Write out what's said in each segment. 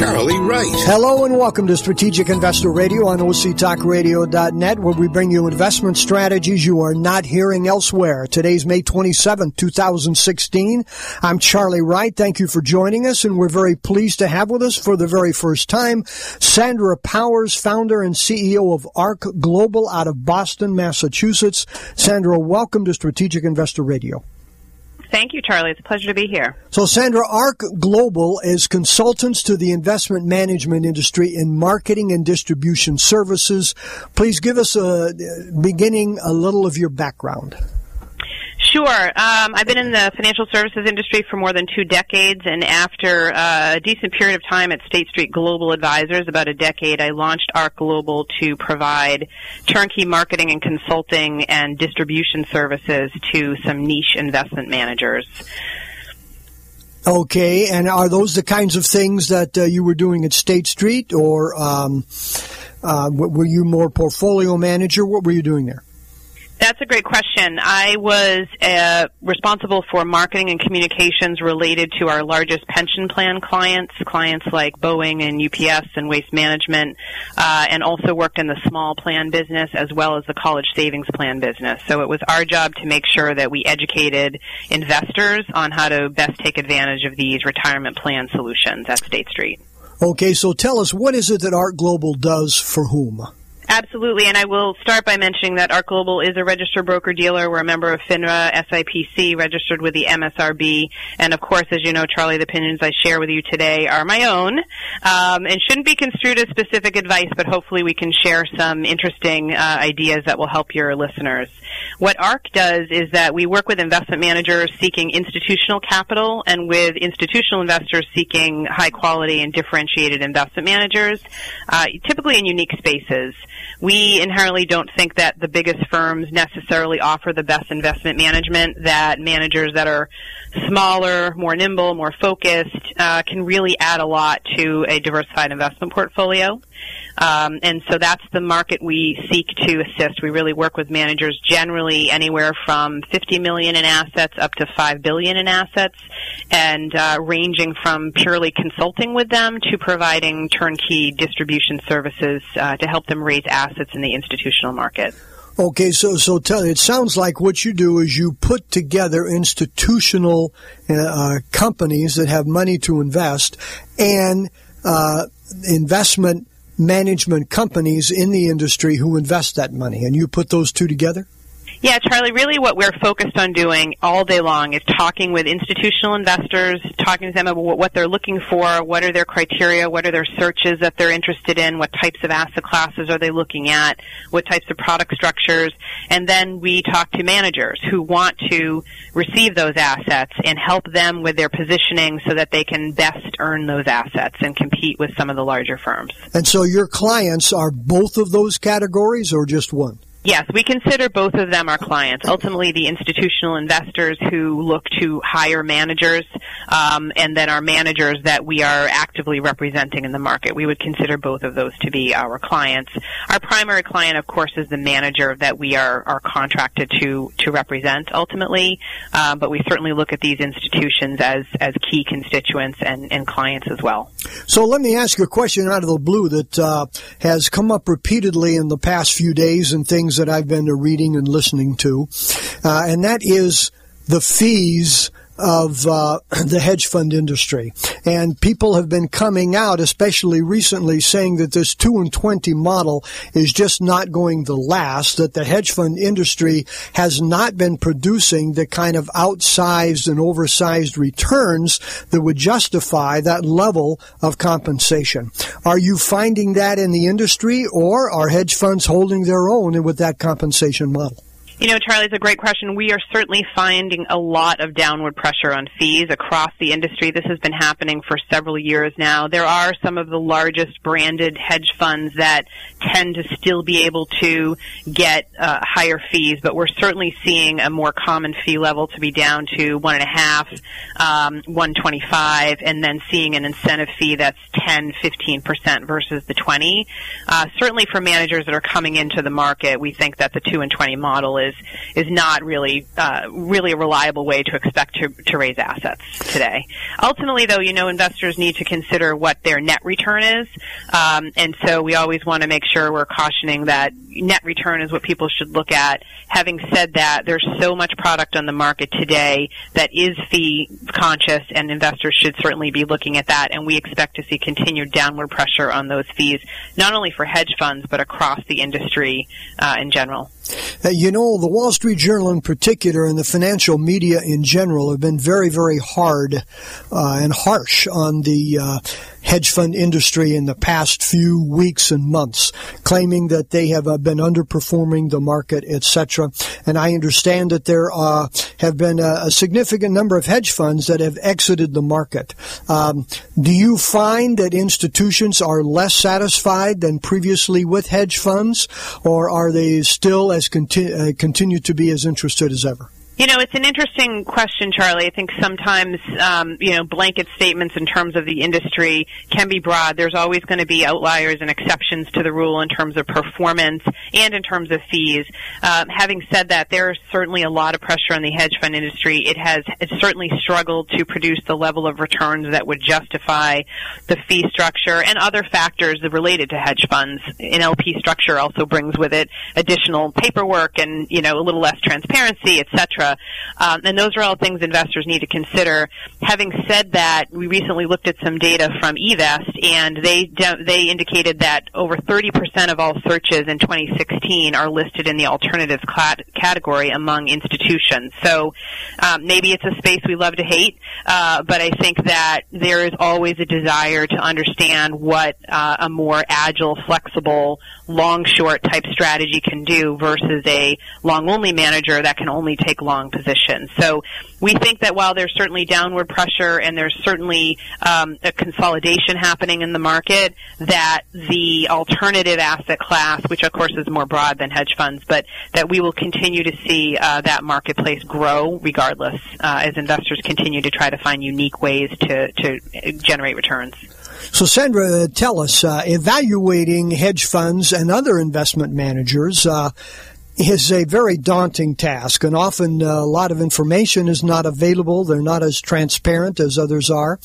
Charlie Wright. Hello and welcome to Strategic Investor Radio on OCTalkRadio.net, where we bring you investment strategies you are not hearing elsewhere. Today's May 27, 2016. I'm Charlie Wright. Thank you for joining us, and we're very pleased to have with us for the very first time Sandra Powers, founder and CEO of ARK Global out of Boston, Massachusetts. Sandra, welcome to Strategic Investor Radio. Thank you, Charlie. It's a pleasure to be here. So, Sandra, ARK Global is consultants to the investment management industry in marketing and distribution services. Please give us a uh, beginning a little of your background. Sure. Um, I've been in the financial services industry for more than two decades, and after uh, a decent period of time at State Street Global Advisors, about a decade, I launched ARK Global to provide turnkey marketing and consulting and distribution services to some niche investment managers. Okay, and are those the kinds of things that uh, you were doing at State Street, or um, uh, were you more portfolio manager? What were you doing there? That's a great question. I was uh, responsible for marketing and communications related to our largest pension plan clients, clients like Boeing and UPS and Waste Management, uh, and also worked in the small plan business as well as the college savings plan business. So it was our job to make sure that we educated investors on how to best take advantage of these retirement plan solutions at State Street. Okay, so tell us what is it that ARK Global does for whom? Absolutely, and I will start by mentioning that ARK Global is a registered broker dealer. We're a member of FINRA, SIPC, registered with the MSRB, and of course, as you know, Charlie, the opinions I share with you today are my own, um, and shouldn't be construed as specific advice, but hopefully we can share some interesting uh, ideas that will help your listeners. What ARK does is that we work with investment managers seeking institutional capital and with institutional investors seeking high quality and differentiated investment managers, uh, typically in unique spaces. We inherently don't think that the biggest firms necessarily offer the best investment management, that managers that are smaller, more nimble, more focused, uh, can really add a lot to a diversified investment portfolio. Um, and so that's the market we seek to assist. We really work with managers generally anywhere from 50 million in assets up to 5 billion in assets, and uh, ranging from purely consulting with them to providing turnkey distribution services uh, to help them raise assets in the institutional market. Okay, so so tell it sounds like what you do is you put together institutional uh, uh companies that have money to invest and uh, investment management companies in the industry who invest that money, and you put those two together? Yeah, Charlie, really what we're focused on doing all day long is talking with institutional investors, talking to them about what they're looking for, what are their criteria, what are their searches that they're interested in, what types of asset classes are they looking at, what types of product structures, and then we talk to managers who want to receive those assets and help them with their positioning so that they can best earn those assets and compete with some of the larger firms. And so your clients are both of those categories or just one? Yes, we consider both of them our clients. Ultimately, the institutional investors who look to hire managers, um, and then our managers that we are actively representing in the market. We would consider both of those to be our clients. Our primary client, of course, is the manager that we are, are contracted to to represent ultimately. Um, but we certainly look at these institutions as as key constituents and, and clients as well. So let me ask you a question out of the blue that uh, has come up repeatedly in the past few days and things things that I've been reading and listening to, uh, and that is the fees of uh, the hedge fund industry. And people have been coming out, especially recently, saying that this 2 and 20 model is just not going to last, that the hedge fund industry has not been producing the kind of outsized and oversized returns that would justify that level of compensation. Are you finding that in the industry, or are hedge funds holding their own with that compensation model? You know, Charlie, it's a great question. We are certainly finding a lot of downward pressure on fees across the industry. This has been happening for several years now. There are some of the largest branded hedge funds that tend to still be able to get uh, higher fees, but we're certainly seeing a more common fee level to be down to one and a half, um, 125, and then seeing an incentive fee that's 10, 15 percent versus the 20. Uh, certainly for managers that are coming into the market, we think that the two and 20 model is is is not really uh, really a reliable way to expect to, to raise assets today. Ultimately, though, you know, investors need to consider what their net return is, um, and so we always want to make sure we're cautioning that net return is what people should look at. Having said that, there's so much product on the market today that is fee conscious, and investors should certainly be looking at that. And we expect to see continued downward pressure on those fees, not only for hedge funds but across the industry uh, in general. Uh, you know, the Wall Street Journal in particular and the financial media in general have been very, very hard uh, and harsh on the uh, hedge fund industry in the past few weeks and months, claiming that they have uh, been underperforming the market, etc. And I understand that there uh, have been a, a, significant number of hedge funds that have exited the market. Um, do you find that institutions are less satisfied than previously with hedge funds, or are they still as conti- uh, continue to be as interested as ever? You know, it's an interesting question, Charlie. I think sometimes, um, you know, blanket statements in terms of the industry can be broad. There's always going to be outliers and exceptions to the rule in terms of performance and in terms of fees. Um, having said that, there is certainly a lot of pressure on the hedge fund industry. It has certainly struggled to produce the level of returns that would justify the fee structure and other factors related to hedge funds. An LP structure also brings with it additional paperwork and, you know, a little less transparency, et cetera. Um, and those are all things investors need to consider. Having said that, we recently looked at some data from eVest, and they de- they indicated that over 30% of all searches in 2016 are listed in the alternative cl- category among institutions. So um, maybe it's a space we love to hate, uh, but I think that there is always a desire to understand what uh, a more agile, flexible, long short type strategy can do versus a long only manager that can only take long position. So we think that while there's certainly downward pressure and there's certainly um, a consolidation happening in the market, that the alternative asset class, which of course is more broad than hedge funds, but that we will continue to see uh, that marketplace grow regardless uh, as investors continue to try to find unique ways to, to generate returns. So, Sandra, tell us, uh, evaluating hedge funds and other investment managers, uh, is a very daunting task, and often uh, a lot of information is not available. They're not as transparent as others are.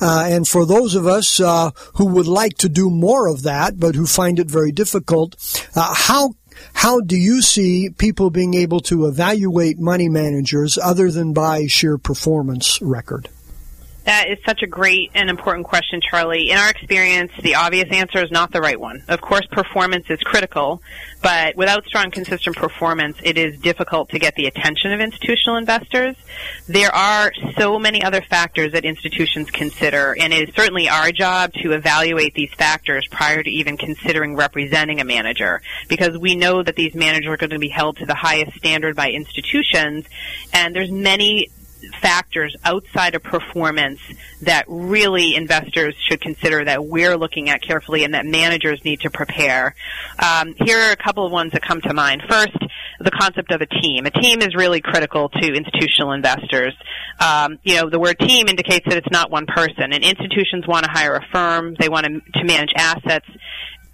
Uh, and for those of us uh, who would like to do more of that, but who find it very difficult, uh, how how do you see people being able to evaluate money managers other than by sheer performance record? That is such a great and important question, Charlie. In our experience, the obvious answer is not the right one. Of course, performance is critical, but without strong, consistent performance, it is difficult to get the attention of institutional investors. There are so many other factors that institutions consider, and it is certainly our job to evaluate these factors prior to even considering representing a manager, because we know that these managers are going to be held to the highest standard by institutions, and there's many factors outside of performance that really investors should consider that we're looking at carefully and that managers need to prepare. Um, here are a couple of ones that come to mind. First, the concept of a team. A team is really critical to institutional investors. Um, you know, the word team indicates that it's not one person, and institutions want to hire a firm. They want to, to manage assets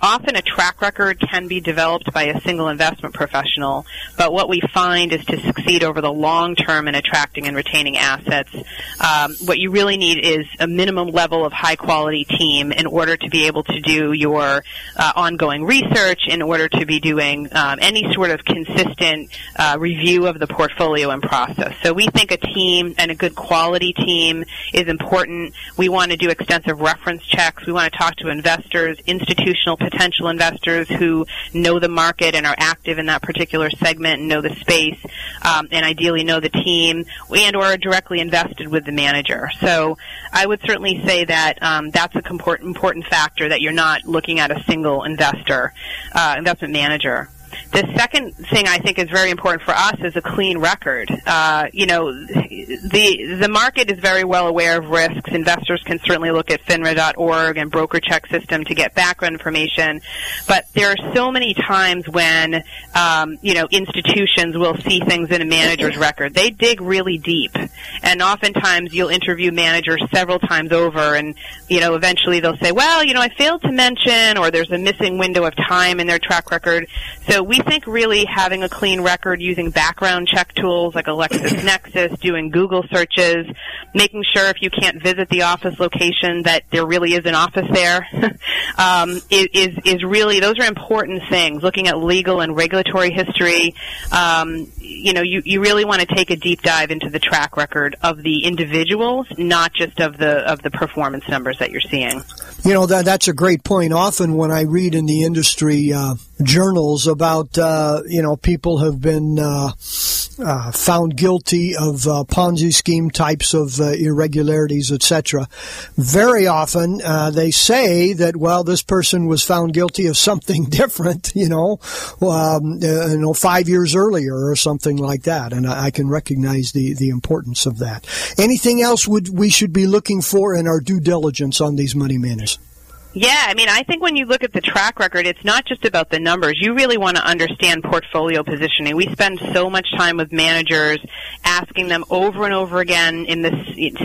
often a track record can be developed by a single investment professional, but what we find is to succeed over the long term in attracting and retaining assets, um, what you really need is a minimum level of high quality team in order to be able to do your uh, ongoing research, in order to be doing um, any sort of consistent uh, review of the portfolio and process. So we think a team and a good quality team is important. We want to do extensive reference checks. We want to talk to investors, institutional potential investors who know the market and are active in that particular segment and know the space, um, and ideally know the team and or are directly invested with the manager. So I would certainly say that um, that's a important important factor that you're not looking at a single investor, uh, investment manager. The second thing I think is very important for us is a clean record. Uh, you know, the the market is very well aware of risks. Investors can certainly look at FINRA.org and BrokerCheck system to get background information, but there are so many times when um, you know institutions will see things in a manager's record. They dig really deep, and oftentimes you'll interview managers several times over, and you know eventually they'll say, "Well, you know, I failed to mention," or "There's a missing window of time in their track record." So we think really having a clean record using background check tools like LexisNexis, doing Google searches, making sure if you can't visit the office location that there really is an office there, um, is is really those are important things. Looking at legal and regulatory history, um, you know, you, you really want to take a deep dive into the track record of the individuals, not just of the of the performance numbers that you're seeing. You know that that's a great point. Often when I read in the industry uh, journals about uh, you know people have been uh, uh found guilty of uh, Ponzi scheme types of uh, irregularities, etc. Very often they say that well, this person was found guilty of something different, you know, um, you know, five years earlier or something like that, and I, I can recognize the the importance of that. Anything else would we should be looking for in our due diligence on these money managers? Yeah, I mean, I think when you look at the track record, it's not just about the numbers. You really want to understand portfolio positioning. We spend so much time with managers asking them over and over again in the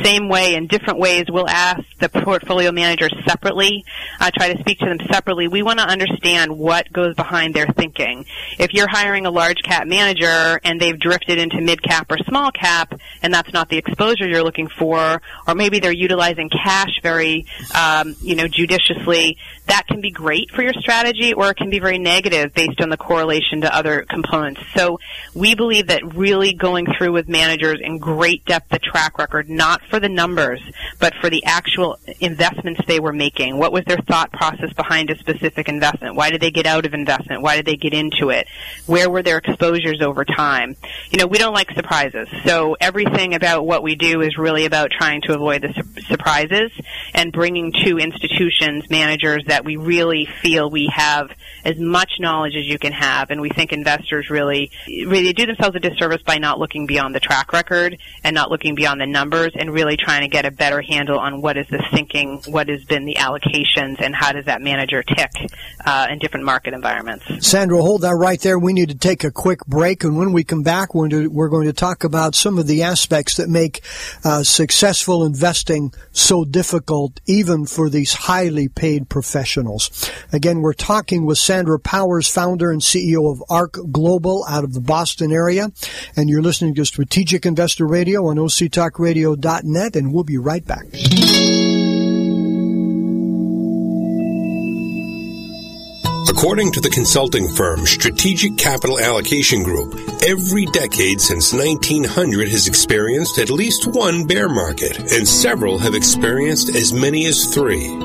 same way, in different ways. We'll ask the portfolio managers separately, uh, try to speak to them separately. We want to understand what goes behind their thinking. If you're hiring a large cap manager and they've drifted into mid cap or small cap, and that's not the exposure you're looking for, or maybe they're utilizing cash very, um, you know, judiciously consciously, that can be great for your strategy or it can be very negative based on the correlation to other components. So we believe that really going through with managers in great depth the track record, not for the numbers, but for the actual investments they were making. What was their thought process behind a specific investment? Why did they get out of investment? Why did they get into it? Where were their exposures over time? You know, we don't like surprises. So everything about what we do is really about trying to avoid the su- surprises and bringing to institutions managers that we really feel we have as much knowledge as you can have, and we think investors really really do themselves a disservice by not looking beyond the track record and not looking beyond the numbers, and really trying to get a better handle on what is the thinking, what has been the allocations, and how does that manager tick uh, in different market environments. Sandra, hold that right there. We need to take a quick break, and when we come back, we're going to, we're going to talk about some of the aspects that make uh, successful investing so difficult, even for these highly paid professionals. Again, we're talking with Sandra Powers, founder and CEO of ARK Global out of the Boston area. And you're listening to Strategic Investor Radio on octalkradio.net, and we'll be right back. According to the consulting firm Strategic Capital Allocation Group, every decade since 1900 has experienced at least one bear market, and several have experienced as many as three.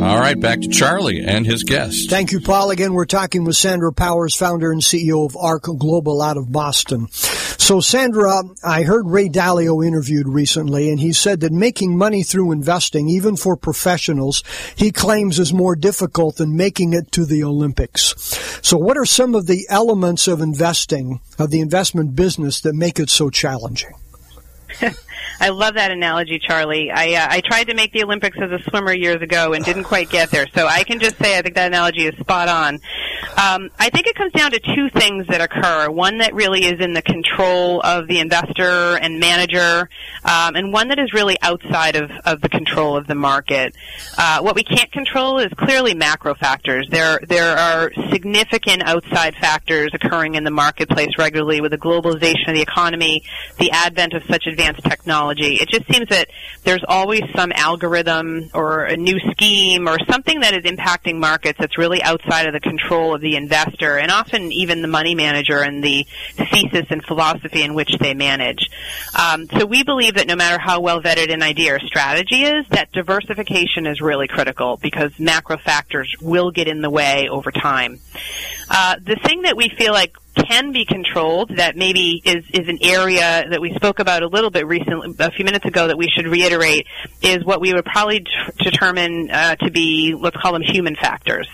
All right, back to Charlie and his guest. Thank you, Paul. Again, we're talking with Sandra Powers, founder and CEO of ARK Global out of Boston. So, Sandra, I heard Ray Dalio interviewed recently, and he said that making money through investing, even for professionals, he claims is more difficult than making it to the Olympics. So, what are some of the elements of investing, of the investment business, that make it so challenging? I love that analogy, Charlie. I uh, I tried to make the Olympics as a swimmer years ago and didn't quite get there. So I can just say I think that analogy is spot on. Um, I think it comes down to two things that occur. One that really is in the control of the investor and manager, um, and one that is really outside of, of the control of the market. Uh, what we can't control is clearly macro factors. There, there are significant outside factors occurring in the marketplace regularly with the globalization of the economy, the advent of such advanced technology. It just seems that there's always some algorithm or a new scheme or something that is impacting markets that's really outside of the control of the investor and often even the money manager and the thesis and philosophy in which they manage. Um, so we believe that no matter how well vetted an idea or strategy is, that diversification is really critical because macro factors will get in the way over time. Uh, the thing that we feel like can be controlled that maybe is, is an area that we spoke about a little bit recently, a few minutes ago that we should reiterate is what we would probably t- determine uh, to be, let's call them human factors.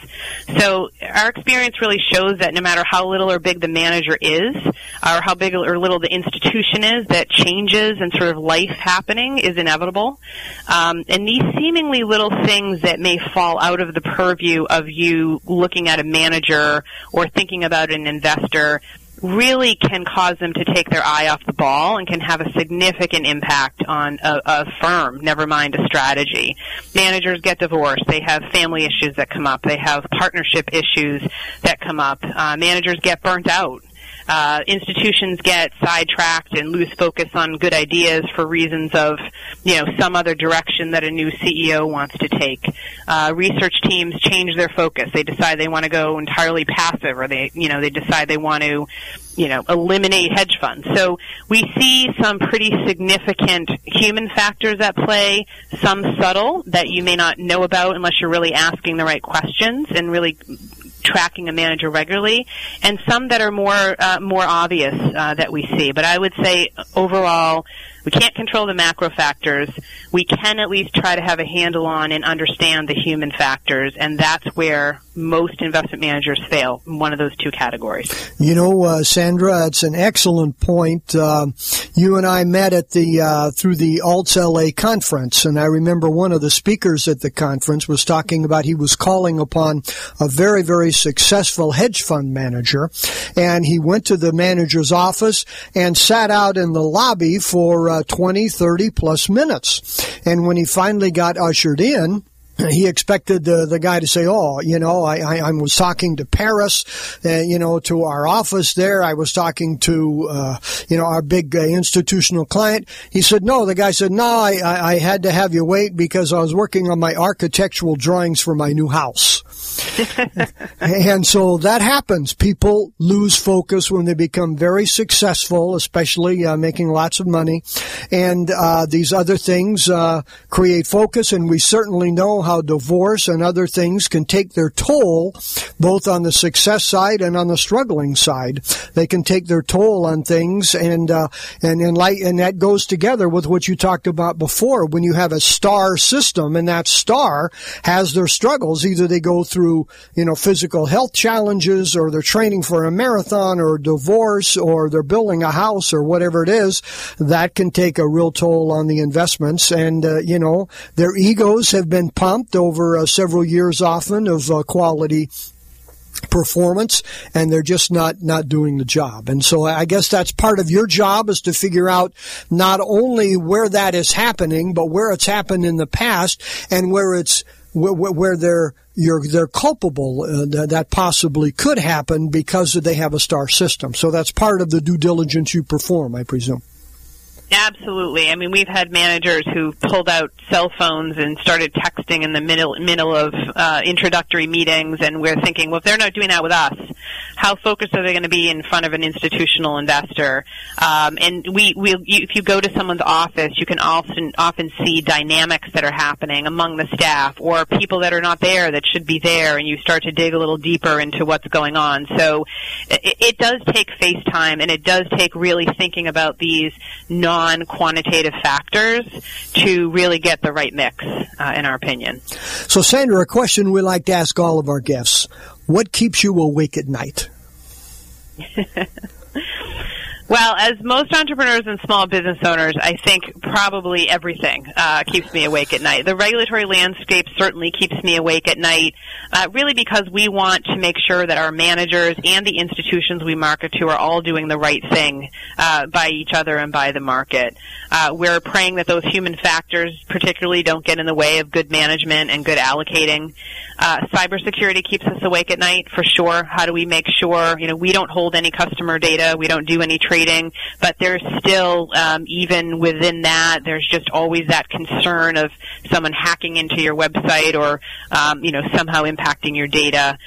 So our experience really shows that no matter how little or big the manager is, or how big or little the institution is, that changes and sort of life happening is inevitable. Um, and these seemingly little things that may fall out of the purview of you looking at a manager or thinking about an investor really can cause them to take their eye off the ball and can have a significant impact on a, a, firm, never mind a strategy. Managers get divorced. They have family issues that come up. They have partnership issues that come up. Uh, managers get burnt out uh, institutions get sidetracked and lose focus on good ideas for reasons of, you know, some other direction that a new CEO wants to take. Uh, research teams change their focus. They decide they want to go entirely passive, or they, you know, they decide they want to, you know, eliminate hedge funds. So we see some pretty significant human factors at play, some subtle that you may not know about unless you're really asking the right questions and really tracking a manager regularly, and some that are more uh, more obvious uh, that we see. But I would say overall, we can't control the macro factors. We can at least try to have a handle on and understand the human factors, and that's where most investment managers fail in one of those two categories. You know, uh, Sandra, it's an excellent point. Uh, you and I met at the uh, through the Alts LA conference, and I remember one of the speakers at the conference was talking about he was calling upon a very, very successful hedge fund manager, and he went to the manager's office and sat out in the lobby for uh, 20, 30 plus minutes. And when he finally got ushered in, he expected the the guy to say, "Oh, you know, I, I, I was talking to Paris, uh, you know, to our office there. I was talking to, uh, you know, our big uh, institutional client." He said, "No." The guy said, "No, I, I had to have you wait because I was working on my architectural drawings for my new house." and so that happens. People lose focus when they become very successful, especially uh, making lots of money, and uh, these other things uh, create focus. And we certainly know how divorce and other things can take their toll, both on the success side and on the struggling side. They can take their toll on things, and uh, and and, light, and that goes together with what you talked about before. When you have a star system, and that star has their struggles, either they go through you know physical health challenges, or they're training for a marathon, or divorce, or they're building a house, or whatever it is. That can take a real toll on the investments, and uh, you know their egos have been pumped over uh, several years often of uh, quality performance and they're just not not doing the job. And so i guess that's part of your job is to figure out not only where that is happening but where it's happened in the past and where it's where, where they're you're, they're culpable uh, that, that possibly could happen because they have a star system. So that's part of the due diligence you perform i presume Absolutely. I mean, we've had managers who pulled out cell phones and started texting in the middle middle of uh, introductory meetings, and we're thinking, well, if they're not doing that with us, how focused are they going to be in front of an institutional investor? Um, and we, we, if you go to someone's office, you can often often see dynamics that are happening among the staff, or people that are not there that should be there, and you start to dig a little deeper into what's going on. So, it, it does take face time, and it does take really thinking about these non non-quantitative factors to really get the right mix, uh, in our opinion. So, Sandra, a question we like to ask all of our guests: What keeps you awake at night? Well, as most entrepreneurs and small business owners, I think probably everything uh, keeps me awake at night. The regulatory landscape certainly keeps me awake at night, uh, really because we want to make sure that our managers and the institutions we market to are all doing the right thing uh, by each other and by the market. Uh, we're praying that those human factors, particularly, don't get in the way of good management and good allocating. Uh, cybersecurity keeps us awake at night for sure. How do we make sure you know we don't hold any customer data, we don't do any but there's still um, even within that, there's just always that concern of someone hacking into your website or um, you know somehow impacting your data.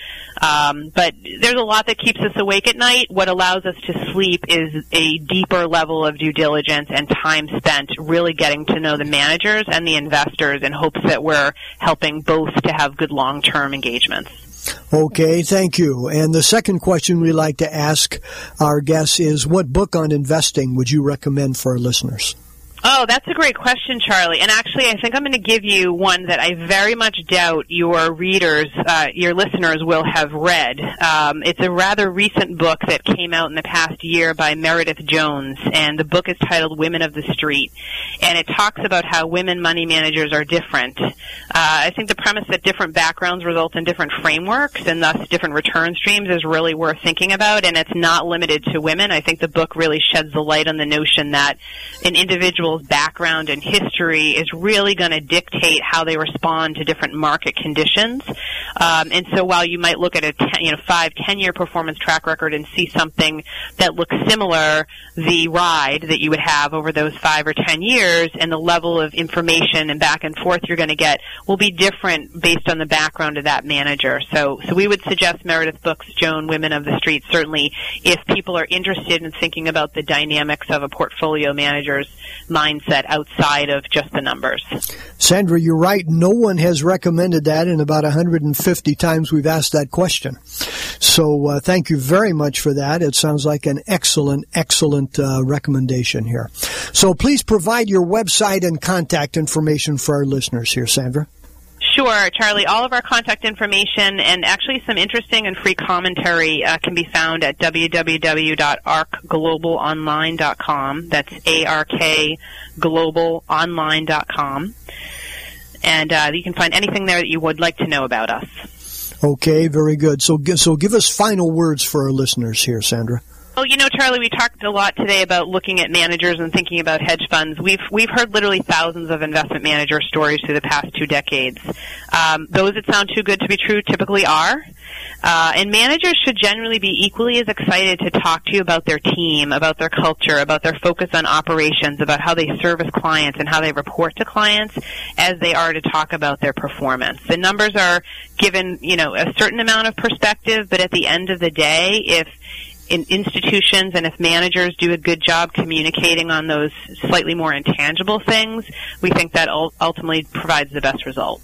Um, but there's a lot that keeps us awake at night. What allows us to sleep is a deeper level of due diligence and time spent really getting to know the managers and the investors in hopes that we're helping both to have good long-term engagements. Okay, thank you. And the second question we like to ask our guests is what book on investing would you recommend for our listeners? Oh, that's a great question, Charlie. And actually, I think I'm going to give you one that I very much doubt your readers, uh, your listeners will have read. Um, it's a rather recent book that came out in the past year by Meredith Jones, and the book is titled Women of the Street. And it talks about how women money managers are different. Uh, I think the premise that different backgrounds result in different frameworks and thus different return streams is really worth thinking about, and it's not limited to women. I think the book really sheds the light on the notion that an individual individual's background and history is really going to dictate how they respond to different market conditions. Um, and so while you might look at a ten, you know five, ten year performance track record and see something that looks similar, the ride that you would have over those five or ten years and the level of information and back and forth you're going to get will be different based on the background of that manager. So, so we would suggest Meredith Books, Joan, Women of the Street, certainly if people are interested in thinking about the dynamics of a portfolio manager's mindset outside of just the numbers. Sandra, you're right. No one has recommended that in about 150 times we've asked that question. So uh, thank you very much for that. It sounds like an excellent, excellent uh, recommendation here. So please provide your website and contact information for our listeners here, Sandra. Sure, Charlie. All of our contact information and actually some interesting and free commentary uh, can be found at www.arkglobalonline.com. That's A-R-K globalonline.com. And uh, you can find anything there that you would like to know about us. Okay, very good. So, so give us final words for our listeners here, Sandra. Well, you know, Charlie, we talked a lot today about looking at managers and thinking about hedge funds. We've we've heard literally thousands of investment manager stories through the past two decades. Um, those that sound too good to be true typically are. Uh, and managers should generally be equally as excited to talk to you about their team, about their culture, about their focus on operations, about how they service clients and how they report to clients as they are to talk about their performance. The numbers are given, you know, a certain amount of perspective, but at the end of the day, if in institutions and if managers do a good job communicating on those slightly more intangible things, we think that ultimately provides the best result.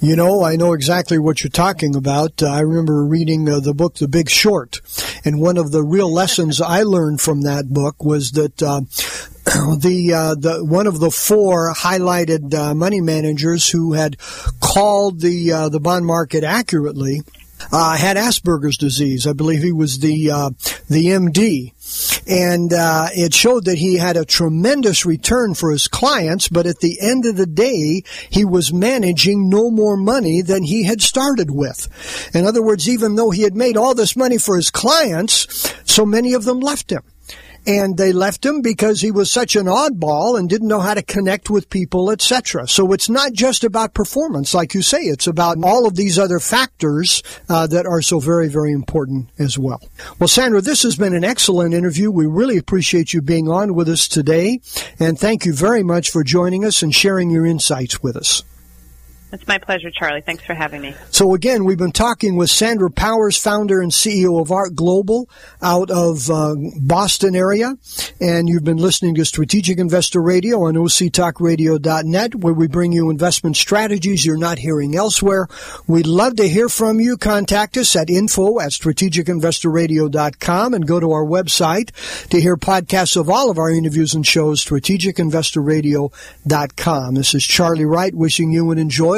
You know, I know exactly what you're talking about. Uh, I remember reading uh, the book The Big Short, and one of the real lessons I learned from that book was that uh, the uh, the one of the four highlighted uh, money managers who had called the uh, the bond market accurately uh, had Asperger's disease. I believe he was the uh, the MD, and uh, it showed that he had a tremendous return for his clients. But at the end of the day, he was managing no more money than he had started with. In other words, even though he had made all this money for his clients, so many of them left him and they left him because he was such an oddball and didn't know how to connect with people, etc. So it's not just about performance, like you say. It's about all of these other factors uh, that are so very, very important as well. Well, Sandra, this has been an excellent interview. We really appreciate you being on with us today, and thank you very much for joining us and sharing your insights with us. It's my pleasure, Charlie. Thanks for having me. So again, we've been talking with Sandra Powers, founder and CEO of Ark Global out of uh, Boston area. And you've been listening to Strategic Investor Radio on octalkradio.net where we bring you investment strategies you're not hearing elsewhere. We'd love to hear from you. Contact us at info at strategicinvestorradio.com and go to our website to hear podcasts of all of our interviews and shows, strategicinvestorradio.com. This is Charlie Wright wishing you an enjoyable